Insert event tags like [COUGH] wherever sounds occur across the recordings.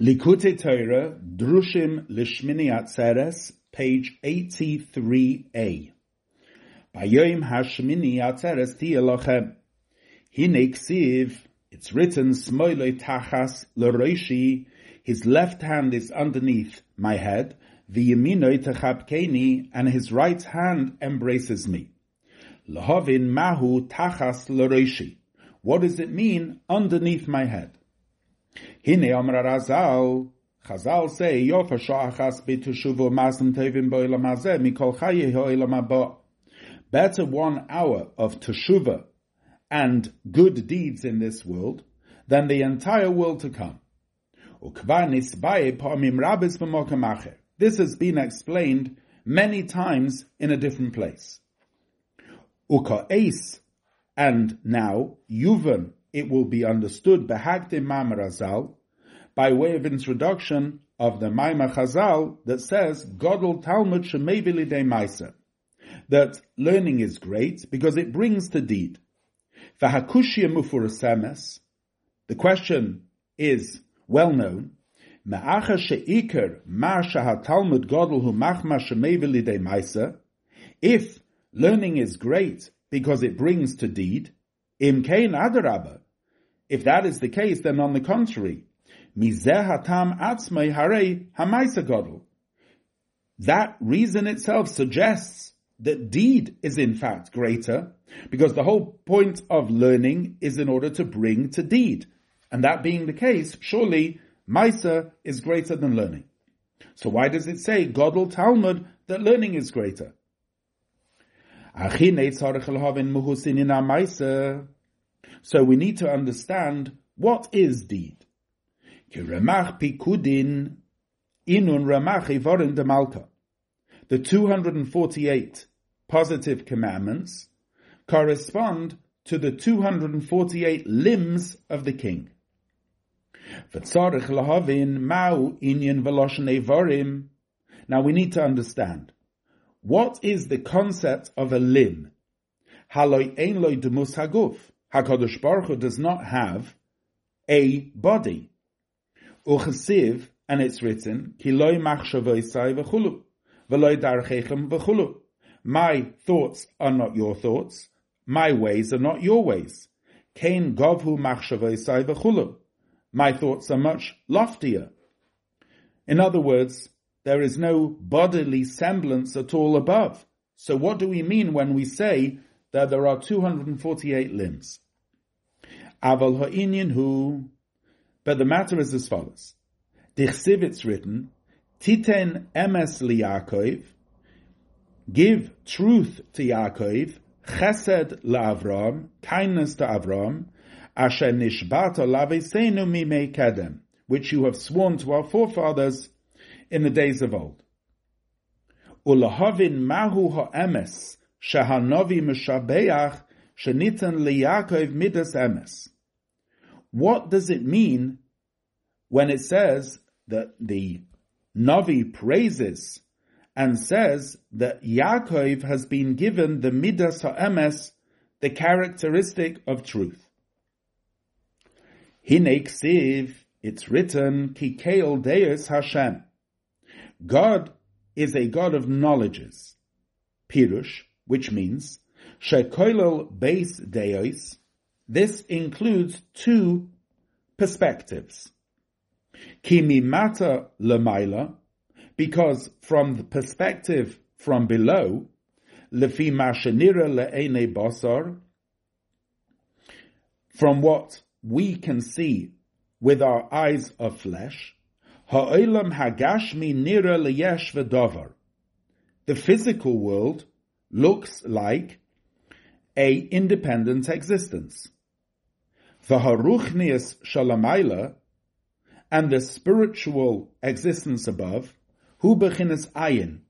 Likutei Torah, Drushim Lishmini Atzeres, page 83a. Bayoim Hashmini Atzeres Tiyelochem. Hine Ksiv, it's written, Smoiloi Tachas Loroishi, his left hand is underneath my head, V'yeminoi Techabkeni, and his right hand embraces me. Lahovin Mahu Tachas Loroishi. What does it mean, underneath my head? Hine Amra Razal, Chazal say, Yofa Shoachas Bitushuvu Masim Tevim Boilam Hazeh Mikol Chaye Ho'ilam Haba. Better one hour of teshuva and good deeds in this world than the entire world to come. This has been explained many times in a different place. And now, Yuvan it will be understood behagdim Razal by way of introduction of the Maimar Chazal that says Godel Talmud Shemevili de Maisa that learning is great because it brings to deed. Vahakushia mufurasemes. The question is well known. Me'acha she'ikar ma Talmud Godel hu machma shemevili de Maisa. If learning is great because it brings to deed, Im kein adarabba. If that is the case, then on the contrary. That reason itself suggests that deed is in fact greater, because the whole point of learning is in order to bring to deed. And that being the case, surely Maisa is greater than learning. So why does it say Godel Talmud that learning is greater? So we need to understand what is deed. The 248 positive commandments correspond to the 248 limbs of the king. Now we need to understand what is the concept of a limb? Haloi ein loy demus haguf. Hakadosh Baruch Hu does not have a body. Uchesiv, and it's written, ki loy machshavosai v'chulu, v'loy darchechem v'chulu. My thoughts are not your thoughts. My ways are not your ways. Kain govhu machshavosai v'chulu. My thoughts are much loftier. In other words, there is no bodily semblance at all above. So what do we mean when we say that there are 248 limbs? Aval ha'inyan hu, but the matter is as follows. Dichsiv it's written, Titen emes liyakov, give truth to Yaakov, chesed la'avram, kindness to Avram, asher nishbata laveseinu mimei kedem, which you have sworn to our forefathers in the days of old. Ulahavin mahu ha'emes shehanovi mishabeach shenitan liyakov midas emes. What does it mean when it says that the Navi praises and says that Yaakov has been given the midas ha'emes, the characteristic of truth? Hineksiv, it's written, Kikeil Deus Hashem. God is a God of knowledges. Pirush, which means Shekoilel Beis Deos. This includes two perspectives. Kimimata Lemaila, because from the perspective from below, Lefi Mashanira Le'ene Bosar, from what we can see with our eyes of flesh, Ha'olam hagashmi nira leyesh v'dovar. The physical world looks like a independent existence. V'haruchnius shalamayla, and the spiritual existence above, hu bechinas ayin,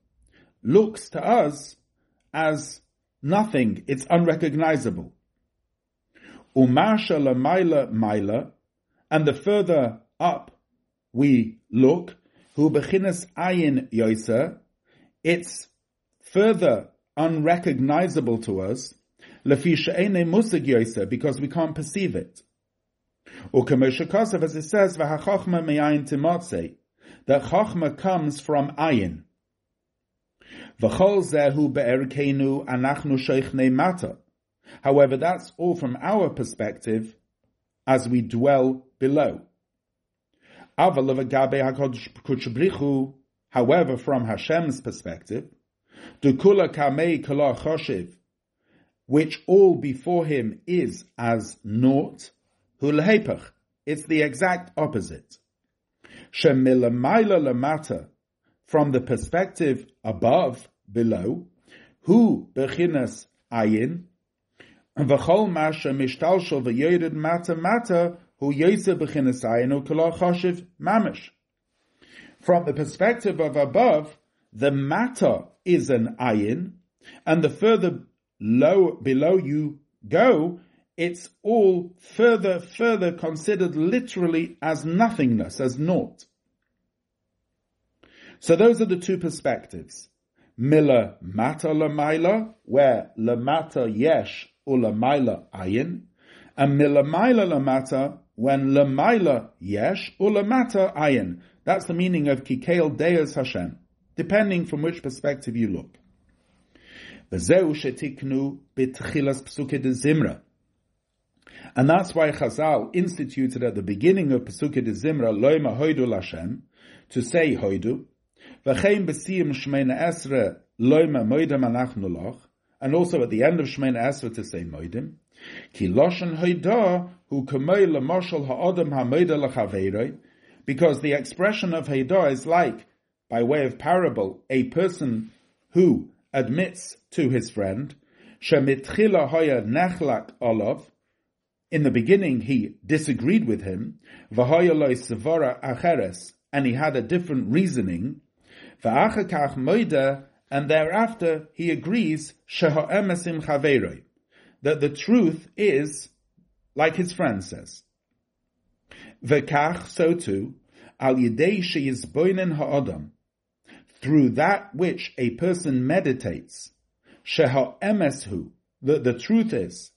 looks to us as nothing, it's unrecognizable. Umasha lamayla maila, and the further up we look, hu bechinas ayin yoisa, it's further unrecognizable to us, because we can't perceive it. Or as it says, that chachma comes from ayin. However, that's all from our perspective as we dwell below. However, from Hashem's perspective, Dukula kamei kala choshev, which all before him is as naught, hulhepach, it's the exact opposite. Shemilamayla lamata, from the perspective above, below, hu bechinas ayin, v'chol masha mishtalshel v'yored mata mata, hu yosef bechinas ayin, hu kala choshev mamish. From the perspective of above, the matter is an ayin, and the further low below you go, it's all further, further considered literally as nothingness, as naught. So those are the two perspectives. Mila mata lamaila, where lamata yesh or lamaila ayin, and mila maila lamata, when lamaila yesh or lamata ayin. That's the meaning of kikeil deus Hashem depending from which perspective you look. And that's why Chazal instituted at the beginning of Pesuke de Zimra, Loima Hoidu Lashem, to say Hoidu, V'chein B'siyim Shmeina Esra, Loima Moidem Anachnu Loch, and also at the end of Shmeina Esra to say Moidim, Ki Loshen Hoidah, Hu Kamei Lamoshel Ha'odem Ha'moida L'chaveiroi, because the expression of Hoidah is like by way of parable, a person who admits to his friend, Shemitchila hoya nechlak olav, in the beginning he disagreed with him, v'hoya loy sevora acheres, and he had a different reasoning, v'achakach moida, and thereafter he agrees, sheho'emesim chaveroi, that the truth is, like his friend says. V'kach, so too, al yidei sheyizboinen ha'odam, through that which a person meditates, sheha emeshu, the, the truth is,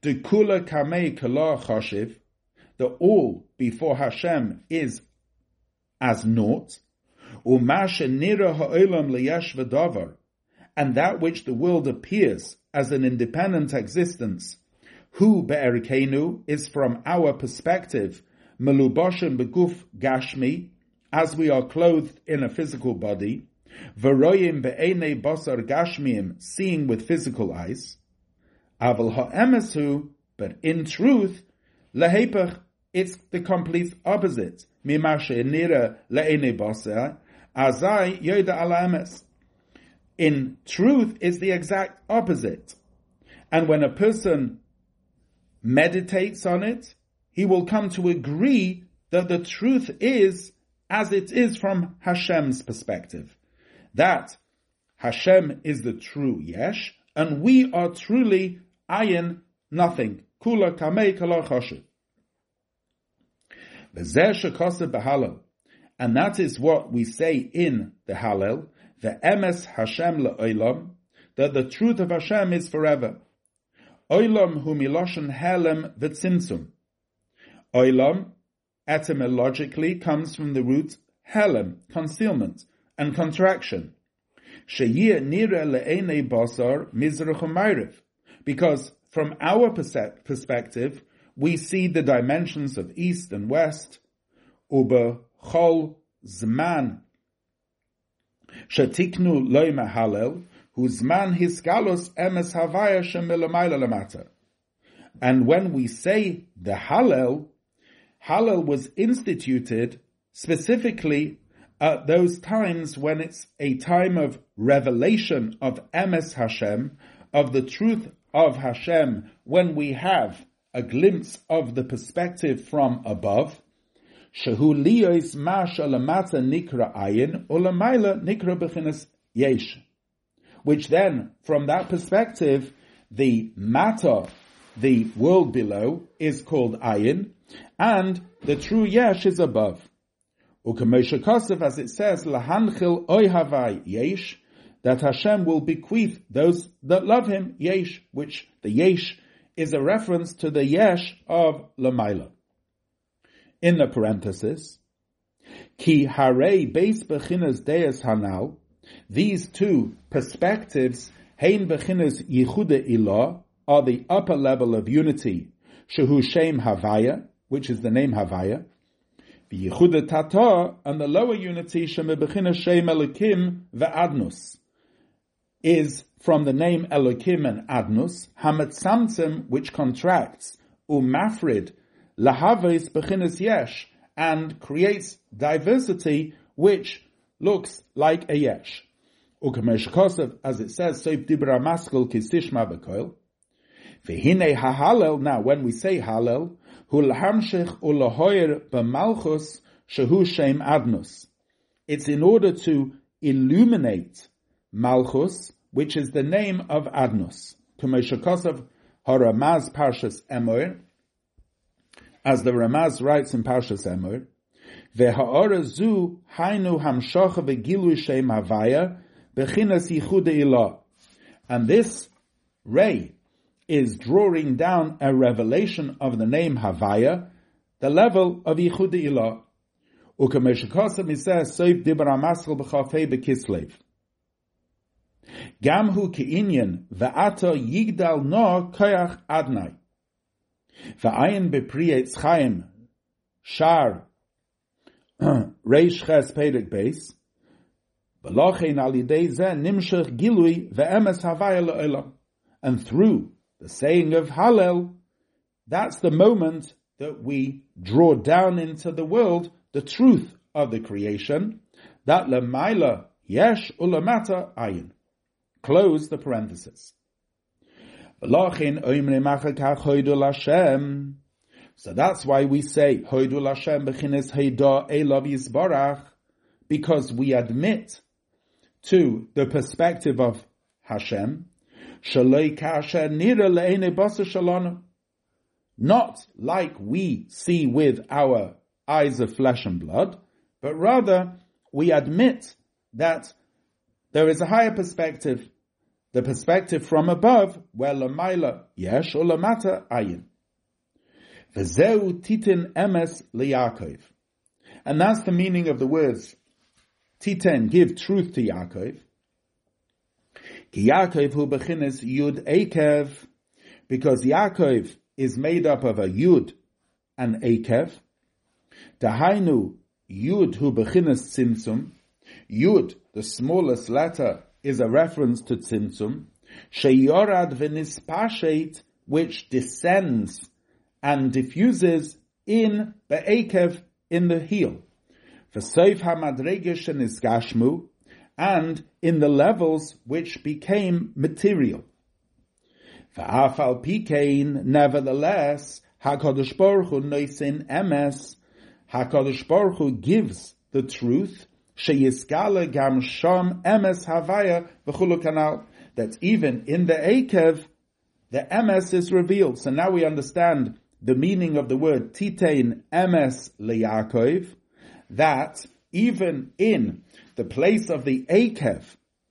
the kamei kala chashiv, the all before Hashem is as naught, umasha nira ha'olam liyash v'davar, and that which the world appears as an independent existence, who be'erikenu is from our perspective, melubashim beguf gashmi, as we are clothed in a physical body, Basar gashmiim, seeing with physical eyes. Aval ha'emesu, but in truth, lehepach, it's the complete opposite. Mimashe nira le'enei basar, azai yoda ala In truth, it's the exact opposite. And when a person meditates on it, he will come to agree that the truth is as it is from Hashem's perspective that Hashem is the true Yesh, and we are truly ayin, nothing. Kula kamei kala choshev. And that is what we say in the Hallel, the emes Hashem le'olam, that the truth of Hashem is forever. Olam hu miloshen helem v'tzimtzum. Olam, etymologically, comes from the root helem, concealment and contraction. Because from our perspective, we see the dimensions of east and west. And when we say the Hallel, Hallel was instituted specifically at those times when it's a time of revelation of Emes Hashem, of the truth of Hashem, when we have a glimpse of the perspective from above, Shehu liyos ma shalamata nikra ayin, ulamaila nikra bechinas yesh. Which then, from that perspective, the matter, the world below, is called ayin, and the true yesh is above. Ukamesha Kosef, as it says, Lahanchil Oihavai Yesh, that Hashem will bequeath those that love Him, Yesh, which the Yesh is a reference to the Yesh of Lamaila. in the parenthesis, Ki hare beis bechinas deus hanal, these two perspectives, hein bechinas yichude ilah, are the upper level of unity, shehu shem havaya, which is the name havaya, the yichude tata, and the lower unity, sheme bechinas shem elikim ve'adnus, is from the name Elokim and Adnus, Hamet which contracts, Umafrid, Lahaves Bechinas Yesh, and creates diversity which looks like a Yesh. Ukamesh Kosev, as it says, Seif Dibra Maskul Kisishma Bekoil. Vehine HaHalel, now when we say Halel, It's in order to illuminate Malchus, which is the name of Adnus. Haramaz Parshas Emor, as the Ramaz writes in Parshas Emor, Ve'ha'ora zu hainu hamshocha ve'gilu shem havaya bechinas yichude ilah. And this ray is drawing down a revelation of the name Havaya, the level of Yichud Ilah. He says, Soif Dibra Maskal B'chafei B'kislev. Gam hu ke'inyan va'ato yigdal no koyach adnai. Va'ayin bepriyet chaim shar [CLEARS THROAT] reish ches perek beis v'lochein al yidei ze nimshach gilui ve'emes havaya le'olam. And through the saying of Hallel, that's the moment that we draw down into the world the truth of the creation, that lemaila yesh ulamata ayin. Close the parenthesis. So that's why we say Hoidul Hashem because we admit to the perspective of Hashem not like we see with our eyes of flesh and blood, but rather we admit that there is a higher perspective, the perspective from above, where lamaila yesh or lamata ayin. V'zeu titin emes liyakov. And that's the meaning of the words titin, give truth to Yaakov. Ki Yaakov hu bechinis yud ekev, because Yaakov is made up of a yud and ekev. Dahainu yud hu bechinis tzimtzum, Yud, the smallest letter, is a reference to Tzimtzum. Sheyorad v'nispashet, which descends and diffuses in Be'ekev, in the heel. V'soif hamadregesh nisgashmu, and in the levels which became material. V'afal pikein, nevertheless, HaKadosh Baruch Hu noisin emes, HaKadosh Baruch Hu gives the truth, sheyiskala gam sham emes havaya v'chulu kanal. That even in the Akev, the emes is revealed. So now we understand the meaning of the word titain emes leyakov, that even in the place of the Akev,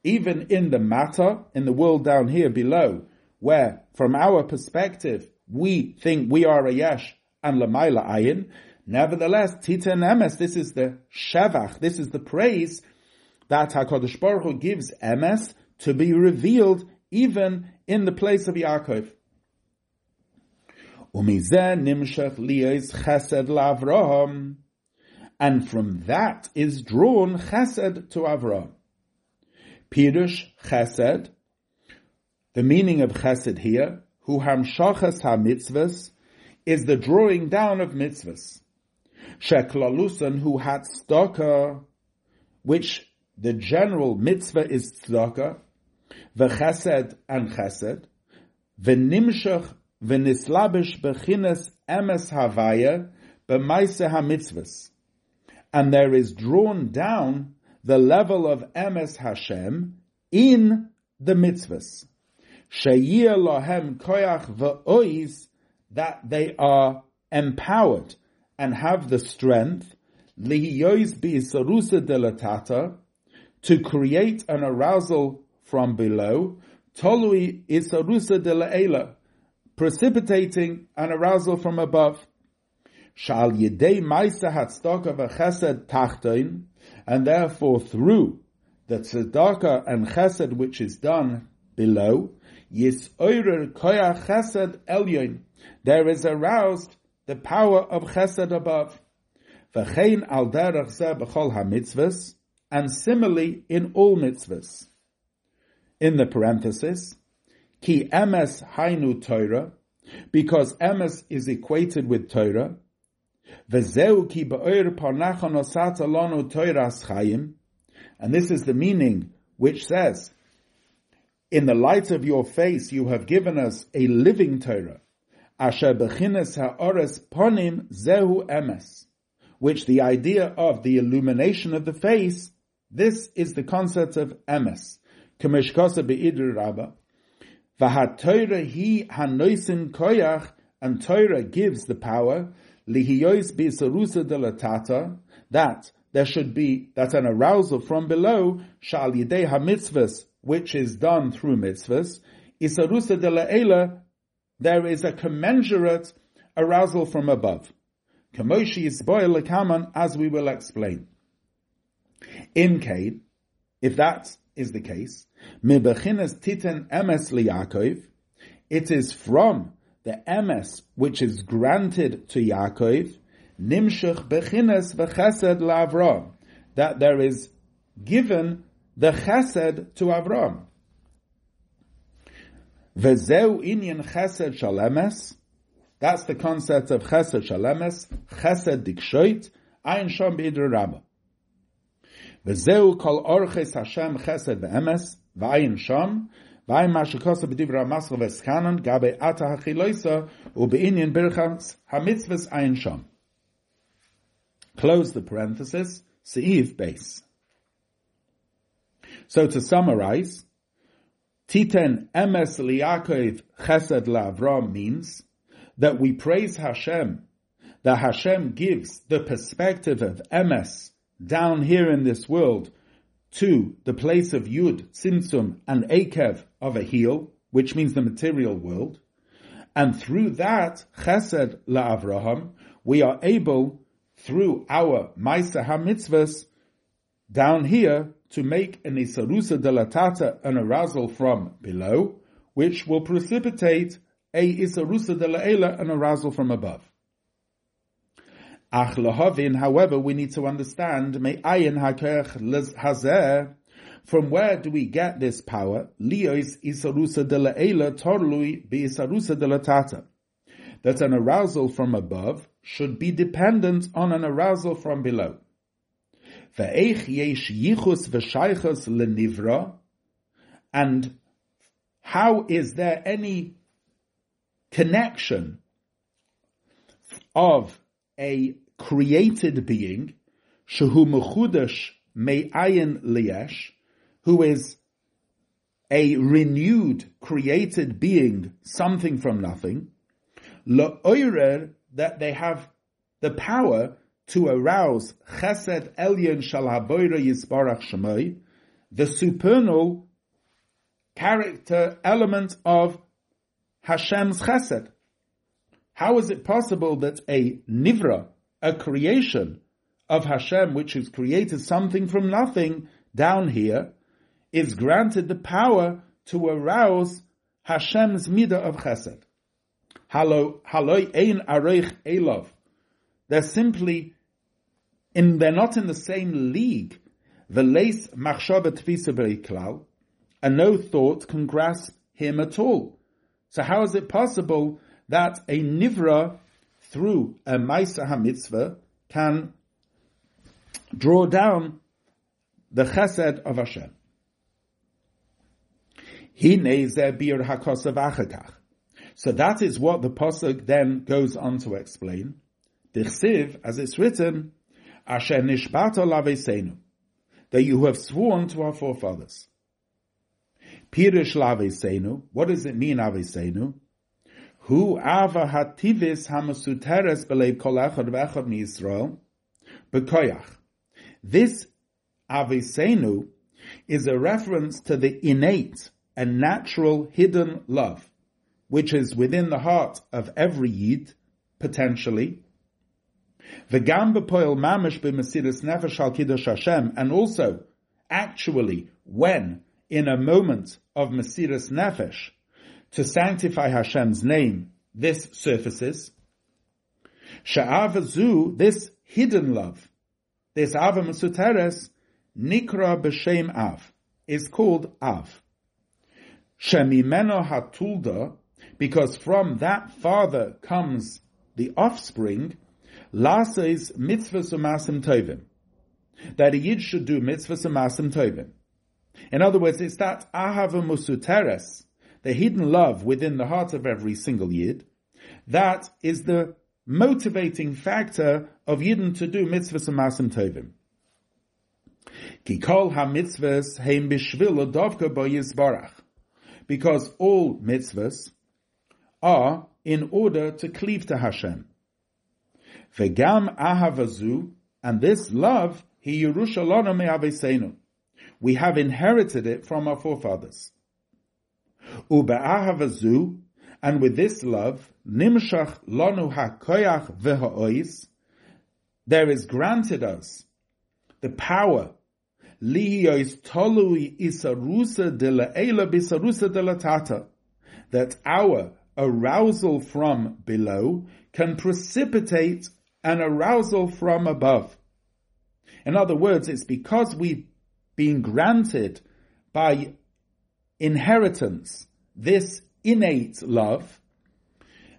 even in the matter, in the world down here below, where from our perspective, we think we are a yesh and lamaila ayin, Nevertheless, Titan Emes, this is the Shevach, this is the praise that HaKadosh Baruch Hu gives Emes to be revealed even in the place of Yaakov. And from that is drawn chesed to Avraham. Pirush chesed, the meaning of chesed here, hu hamshachas ha-mitzvahs, is the drawing down of mitzvahs. Sheklalusan who had tzedakah, which the general mitzvah is tzedakah, v'chesed and chesed, v'nimshach v'nislabish b'chines emes havaya b'maise ha-mitzvahs. And there is drawn down the level of emes Hashem in the mitzvahs. Sheyir lohem koyach v'oiz, that they are empowered and have the strength to create an arousal from below, tolui isarusa de precipitating an arousal from above. Shal yedei maisa hatzedakah v'chesed tachtoin, and therefore through the tzedakah and chesed which is done below, yis oirer koyach chesed elyon, there is aroused the power of chesed above. V'chein al derech zeh b'chol ha-mitzvahs, and similarly in all mitzvahs. In the parenthesis, ki emes hainu Torah, because emes is equated with Torah, and this is the meaning which says, in the light of your face you have given us a living Torah, ponim zehu which the idea of the illumination of the face, this is the concept of emes. Rabba. Koyach, and Torah gives the power, lihiyois b'isarusa delatata, that there should be, that an arousal from below, shal yidei ha-mitzvahs, which is done through mitzvahs, isarusa de la'ela, there is a commensurate arousal from above. Kamoshi is boil kaman, as we will explain. In Cade, if that is the case, mibechinas titen emes liyakov, it is from the emes which is granted to Yaakov, nimshach bechinas v'chesed la'Avram, that there is given the chesed to Avram. Vezeu inyan chesed shalemes, that's the concept of chesed shalemes, chesed dikshoit, ein shom b'idr rabbah. Vezeu kol orches Hashem chesed ve'emes, v'ayin shom, gabe ata birchas shom. Close the parenthesis, se'iv base. So to summarize, Titen emes liyakov chesed la'avram means that we praise Hashem, that Hashem gives the perspective of emes down here in this world to the place of Yud, Tzimtzum, and Akev of a heel, which means the material world. And through that, Chesed LaAvraham, we are able, through our Maisa HaMitzvahs, down here, to make an Isarusa delatata, an arousal from below, which will precipitate a Isarusa delaela, an arousal from above. However, we need to understand, may from where do we get this power? Torlui be tata. That an arousal from above should be dependent on an arousal from below. Yichus and how is there any connection of a created being, shehu mechudash me'ayin liyesh, who is a renewed, created being, something from nothing, la'oirer, that they have the power to arouse chesed elyon shal yisbarach the supernal character element of Hashem's chesed. How is it possible that a nivra, a creation of Hashem, which has created something from nothing down here, is granted the power to arouse Hashem's midah of chesed? Halo, haloi ein areich elov. They're simply in, they're not in the same league. V'leis machshava tfisa klal, and no thought can grasp him at all. So how is it possible that a nivra through a Maisa HaMitzvah can draw down the chesed of Hashem. So that is what the Pasuk then goes on to explain. Dichsiv, as it's written, Asher nishbata lavesenu, that you have sworn to our forefathers. Pirish lavesenu, what does it mean avesenu? Hu ava hativis hamasuteres belev kol echad v'echad miYisrael b'koyach. This avisenu is a reference to the innate and natural hidden love, which is within the heart of every Yid, potentially, V'gam b'poil mamish b'mesiris nefesh al kiddush Hashem, and also, actually, when, in a moment of mesiris nefesh, to sanctify Hashem's name, this surfaces. Sha'avazu, this hidden love, this ava mesuteres, nikra b'shem av, is called av. Shemimeno hatulda, because from that father comes the offspring, lases mitzvahs umasim tovim, that a yid should do mitzvahs umasim tovim. In other words, it's that ahava musuteres, the hidden love within the heart of every single yid, that is the motivating factor of yidden to do mitzvahs umasim tovim. Ki kol ha-mitzvahs heim bishvil dovka bo yizbarach because all mitzvahs are in order to cleave to Hashem. Vegam ahavazu, and this love, he Yerushalana me'avesenu. We have inherited it from our forefathers. Ube'ahavazu, and with this love, nimshach lanu hakoyach v'ha'ois, there is granted us the power liyois tolui isarusa de la bisarusa de la tata, that our arousal from below can precipitate an arousal from above. In other words, it's because we've been granted by inheritance this innate love,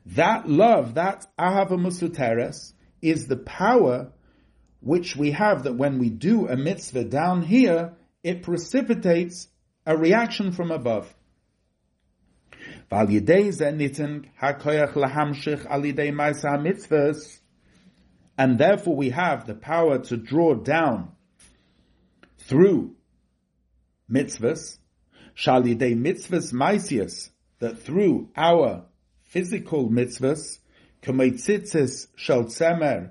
that love, that ahava musuteres, is the power which we have that when we do a mitzvah down here, it precipitates a reaction from above. And therefore we have the power to draw down through mitzvahs, shalidei mitzvahs maisias, that through our physical mitzvahs, k'meitzitzis shel tzemer,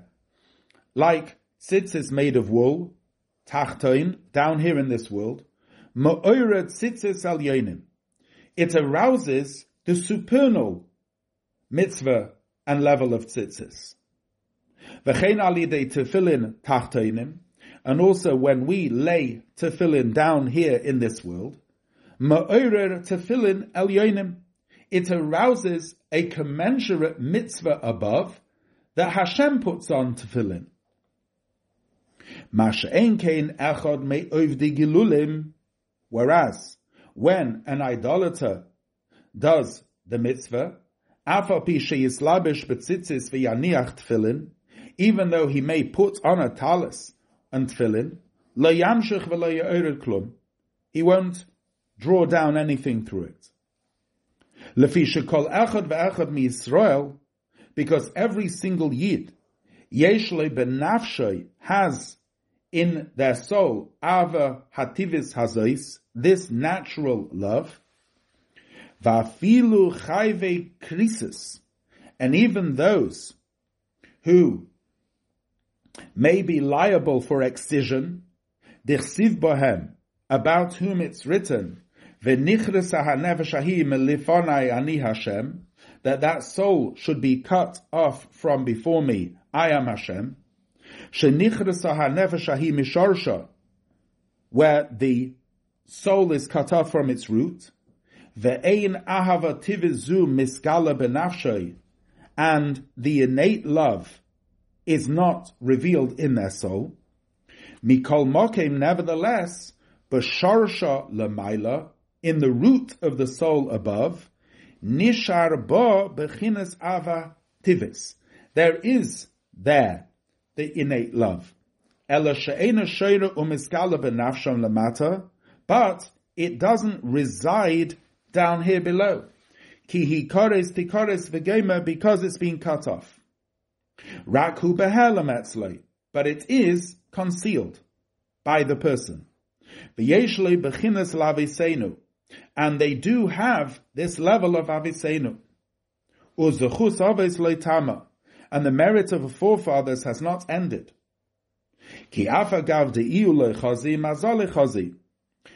like Sitz is made of wool, tachtoin, down here in this world. Ma'oira tzitzis al yonim. It arouses the supernal mitzvah and level of tzitzis. V'chein alidei tefillin tachtoinim. And also when we lay tefillin down here in this world, ma'orer tefillin el yonim. It arouses a commensurate mitzvah above that Hashem puts on tefillin. Mashe enkein echad me'ovdi gilulim. Whereas, when an idolater does the mitzvah, even though he may put on a talis and tefillin, he won't draw down anything through it. Lefisha kol echad ve'echad mi Yisrael, because every single yid, Yeshle ben has in their soul, ava hativis hazais, this natural love, vafilu chayve krisis, and even those who may be liable for excision, dichsiv bohem, about whom it's written, That that soul should be cut off from before me, I am Hashem, where the soul is cut off from its root, and the innate love is not revealed in their soul. Mikol mokem, nevertheless, b'sharsha lemaila, in the root of the soul above, nishar bo bechinas ava tivis. There is there the innate love. Elashero Umiskalabenafon Lamata, but it doesn't reside down here below. Ki hikores tikores v'gema because it's been cut off. Rakhu behelam but it is concealed by the person. And they do have this level of avisenu and the merit of the forefathers has not ended. Ki afagav de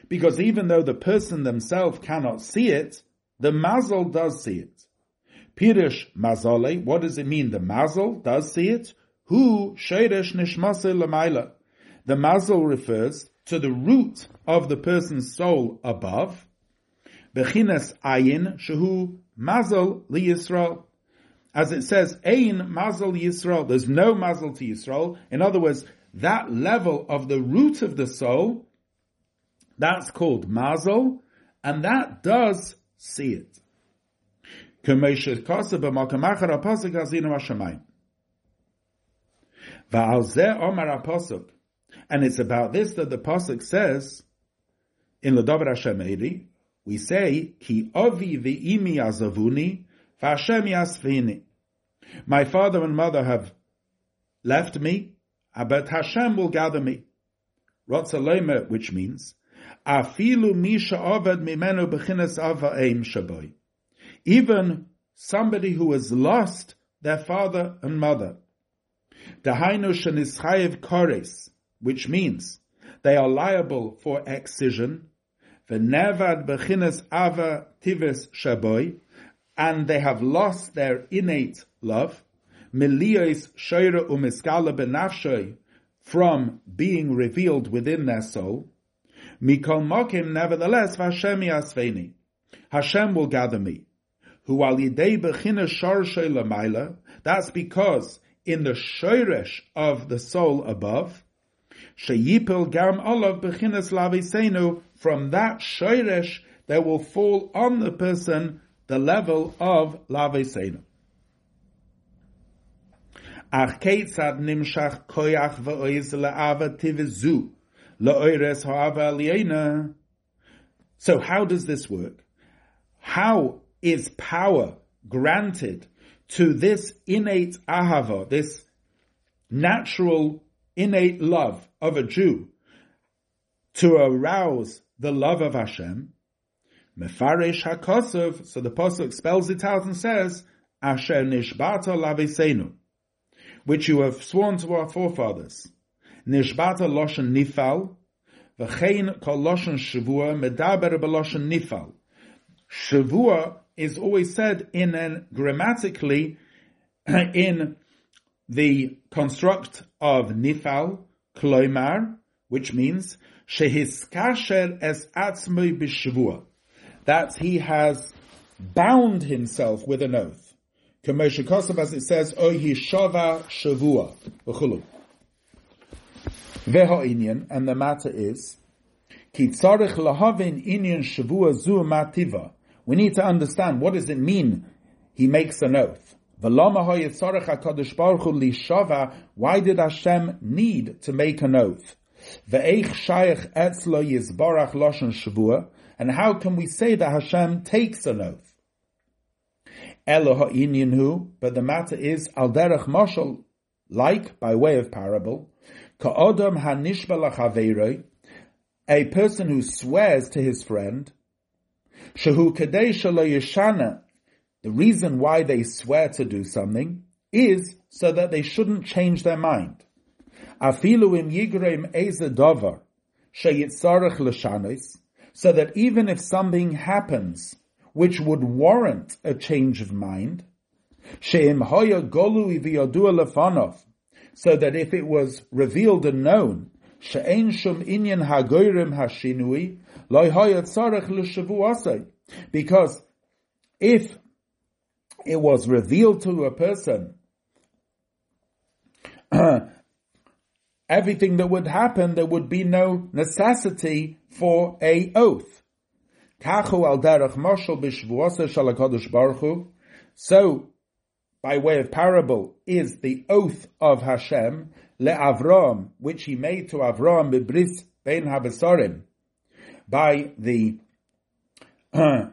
Because even though the person themselves cannot see it, the mazel does see it. Pirish mazale, what does it mean? The mazel does see it. Hu Sheiresh Nishmase Lamaila. The mazel refers to the root of the person's soul above. Bechinas ayin shehu mazel li Yisrael. As it says, ein mazel Yisrael. There's no mazel to Yisrael. In other words, that level of the root of the soul, that's called mazel, and that does see it. And it's about this that the Pasuk says, in Ladover Hashem we say, Ki ovi ve'imi azavuni, v'Hashem yasvini. My father and mother have left me, but Hashem will gather me. Rotzalema, which means, Afilu misha oved mimenu bechinas avaim shaboy. Even somebody who has lost their father and mother. Dahainu shenischayev kores, which means they are liable for excision, v'nevad bechinas ava tivis shaboy, and they have lost their innate love, miliyos shoyra umiskala benafshoy, from being revealed within their soul, mikol mokim nevertheless v'Hashem yasveni. Hashem will gather me. Hu al yidei bechina shorshay lamaila, that's because in the shoresh of the soul above, Sheyipel gam olav bechinas lavisenu. From that shoresh, there will fall on the person the level of lavisenu. Ach keitzad nimshach koyach v'oiz le'ava tivizu le'oires ha'ava aliyena. So how does this work? How is power granted to this innate ahava, this natural innate love of a Jew to arouse the love of Hashem, Mefarish HaKosov, so the Pasuk spells it out and says, Asher Nishbata Lavisenu, which you have sworn to our forefathers. Nishbata Loshen Nifal, V'chein Kol Loshen Shavua, Medaber B'Loshen Nifal. Shavua is always said in an grammatically [CLEARS THROAT] in the construct of nifal, kloimar, which means shehiskasher es atzmoi b'shavua, that he has bound himself with an oath. Kemoshe Kosav, as it says, O shova shavua, v'chulu. Veho and the matter is, ki tzarech lahavin inyan shavua zu mativa. We need to understand what does it mean he makes an oath. Why did Hashem need to make an oath? And how can we say that Hashem takes an oath? But the matter is, al derech moshel, like by way of parable, ka'odam hanishba a person who swears to his friend, shehu yeshana, the reason why they swear to do something is so that they shouldn't change their mind. Afilu sheyitzarech l'shanis, so that even if something happens which would warrant a change of mind, sheim hoya lefanov, so that if it was revealed and known, shum inyan hashinui, loy hoya because if it was revealed to a person. [CLEARS THROAT] Everything that would happen, there would be no necessity for a oath. So, by way of parable, is the oath of Hashem le'Avram, which he made to Avram bibris ben habesarim, by the [CLEARS THROAT] uh,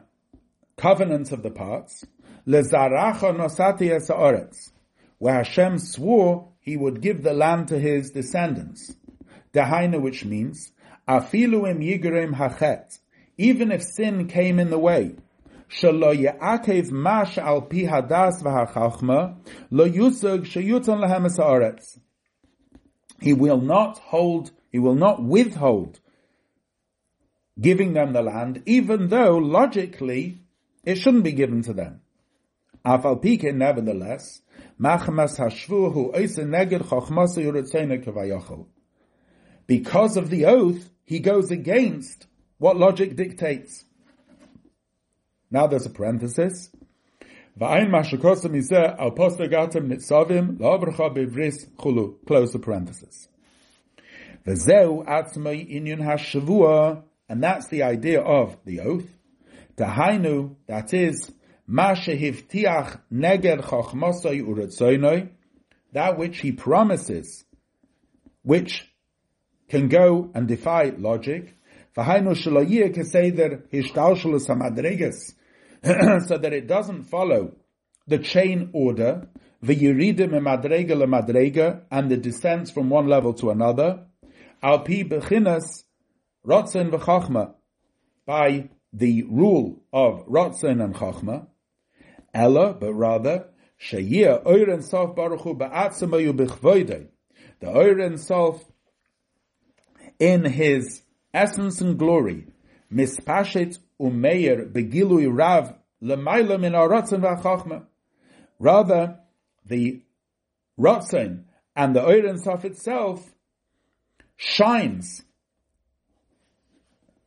covenant of the parts, Lezaracha nosati es where Hashem swore he would give the land to his descendants. Dehaina, which means, afilu im yigerim hachet, even if sin came in the way, shelo ya'akev mash al pi hadas v'hachachma, lo yusug sheyutan lahem es He will not hold, he will not withhold giving them the land, even though logically it shouldn't be given to them. Afal Pike, nevertheless, Machmas hashvu hu neged chachmasa yuretzena kavayachol. Because of the oath, he goes against what logic dictates. Now there's a parenthesis. V'ayin mashakosa mizeh al postagatem nitzavim la'avrcha bevris chulu. Close the parenthesis. V'zeu atzmai inyan hashavua, and that's the idea of the oath. Dahainu, that is, that which he promises, which can go and defy logic. [CLEARS THROAT] So that it doesn't follow the chain order, and the descents from one level to another, by the rule of rotzen and chachma, ella, but rather, sheyir oiren sof baruch hu b'chvoidei, the oiren sof in his essence and glory, mispashet umeir begilui rav lemayla min aratzen v'achachma. Rather, the ratzon and the oiren sof itself shines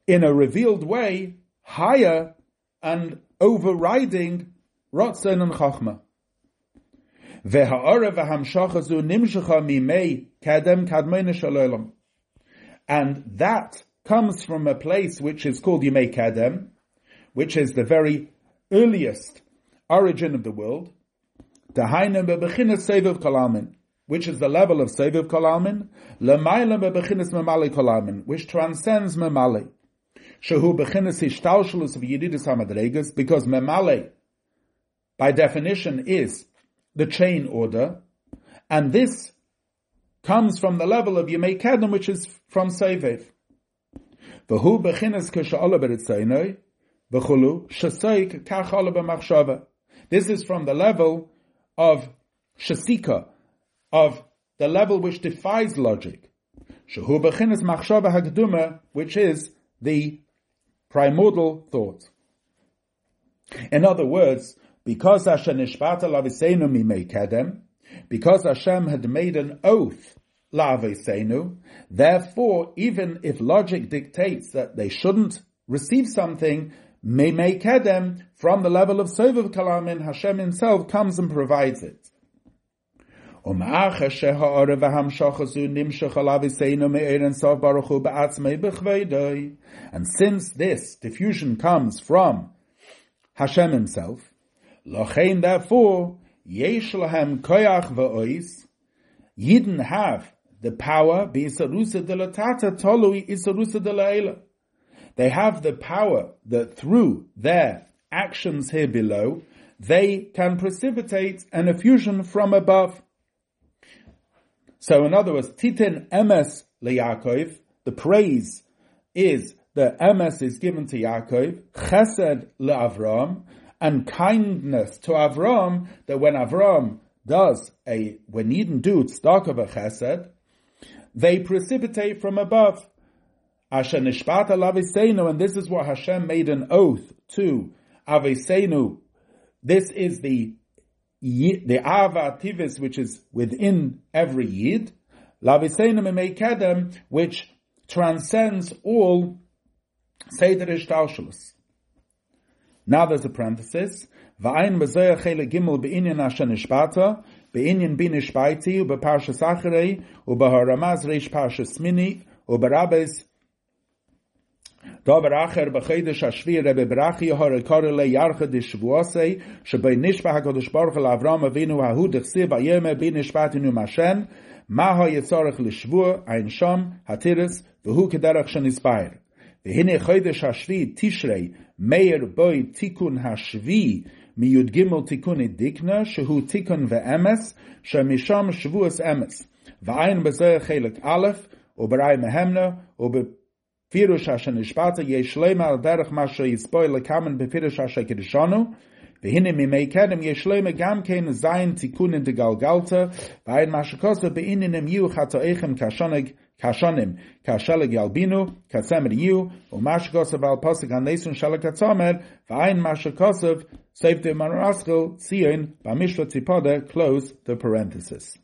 in a revealed way higher and overriding and chachma. Nimshacha kadem shalom. And that comes from a place which is called Yimei Kadem, which is the very earliest origin of the world, which is the level of Seviv Kalamin, which transcends Memale. Shehu bechinas hishtalshalus of Yedidus HaMadregas, because Memale, by definition, is the chain order, and this comes from the level of Yemei Kedem, which is from Seviv. V'hu bechinas k'sha'ala b'ritzaynoi, v'chulu, shasoik k'achala b'machshava. This is from the level of shasika, of the level which defies logic. Shehu bechinas machshava hagduma, which is the primordial thought. In other words, because Hashem nishbata laviseinu mimei kedem, because Hashem had made an oath, la'avesenu, therefore, even if logic dictates that they shouldn't receive something, may kedem from the level of Sovav Kalamin, Hashem himself comes and provides it. And since this diffusion comes from Hashem himself, therefore, Yesh lahem koyach va'ois. Yidden have the power, de latata tolui isarusa de la'ela. They have the power that through their actions here below, they can precipitate an effusion from above. So in other words, titin emes leYaakov, the praise is the emes is given to Yaakov, chesed leAvram, and kindness to Avram that when Avram does a, when Yidden do a chesed, they precipitate from above. Asher nishpat al and this is what Hashem made an oath to Aviseinu. This is the the Ava Tivis, which is within every Yid, Laviseinu Kedem, which transcends all Seder Ishtalshalis. Now there's a parenthesis. B'zoya chele gimel be'inyan asher nishbata, be'inyan bin nishbaiti, u'be'parsha sacharei, u'be'haramaz reish um shenispair והנה חודש השביעי תשרי מאיר בוי תיקון השביעי מי"ג תיקון דיקנה שהוא תיקון ואמס שמשם שבועס אמס. ואין בזה חלק א' ובראי מהמנה ובפירוש אשר נשפט יש למה על דרך מה שיספוי לקמן בפירוש אשר קדשנו והנה מימי קדם יש למה גם כן זין תיקון דגלגלתא ואין מה שכוסו בעניינם יהיו חטאיכם כשונג kashanim, kashalig yalbinu, katzemer yu, umash gosav al pasik an nesun shalak atzamer, v'ayin masha kosav, the manaraskal, tzion, close the parenthesis.